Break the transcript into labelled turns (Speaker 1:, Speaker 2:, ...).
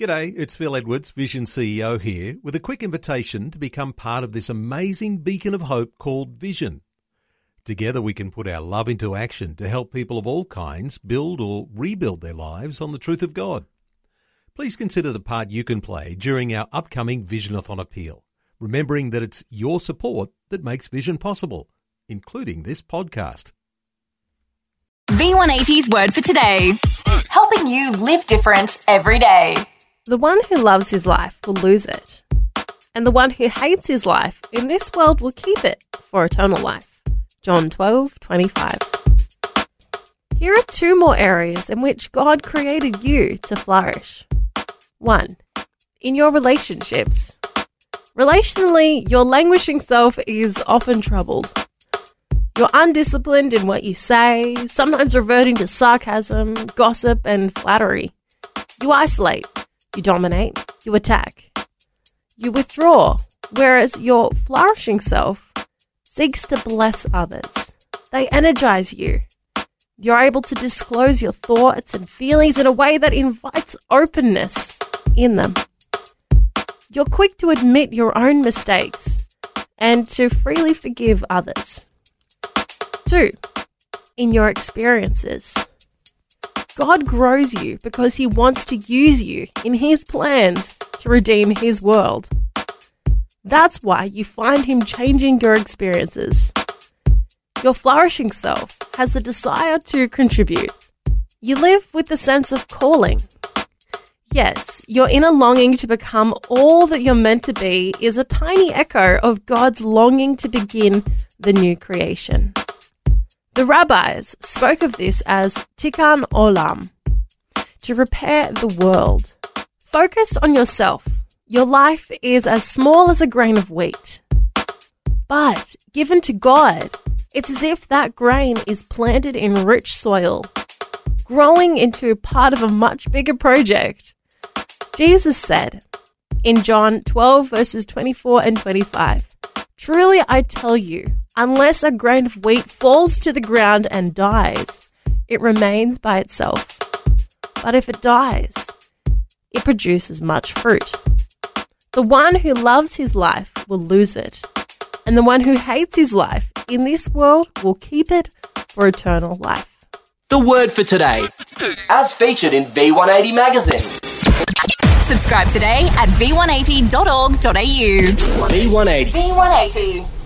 Speaker 1: G'day, it's Phil Edwards, Vision CEO here, with a quick invitation to become part of this amazing beacon of hope called Vision. Together we can put our love into action to help people of all kinds build or rebuild their lives on the truth of God. Please consider the part you can play during our upcoming Visionathon appeal, remembering that it's your support that makes Vision possible, including this podcast.
Speaker 2: V180's word for today, helping you live different every day.
Speaker 3: The one who loves his life will lose it, and the one who hates his life in this world will keep it for eternal life. John 12 25. Here are two more areas in which God created you to flourish. 1. In your relationships. Relationally, your languishing self is often troubled. You're undisciplined in what you say, sometimes reverting to sarcasm, gossip, and flattery. You isolate, you dominate, you attack, you withdraw, whereas your flourishing self seeks to bless others. They energize you. You're able to disclose your thoughts and feelings in a way that invites openness in them. You're quick to admit your own mistakes and to freely forgive others. Two, in your experiences. God grows you because He wants to use you in His plans to redeem His world. That's why you find Him changing your experiences. Your flourishing self has the desire to contribute. You live with the sense of calling. Yes, your inner longing to become all that you're meant to be is a tiny echo of God's longing to begin the new creation. The rabbis spoke of this as tikkun olam, to repair the world. Focused on yourself, your life is as small as a grain of wheat. But given to God, it's as if that grain is planted in rich soil, growing into part of a much bigger project. Jesus said in John 12, verses 24 and 25, Truly I tell you, unless a grain of wheat falls to the ground and dies, it remains by itself. But if it dies, it produces much fruit. The one who loves his life will lose it, and the one who hates his life in this world will keep it for eternal life.
Speaker 4: The word for today, as featured in V180 magazine.
Speaker 2: Subscribe today at v180.org.au.
Speaker 4: V180.
Speaker 2: V180.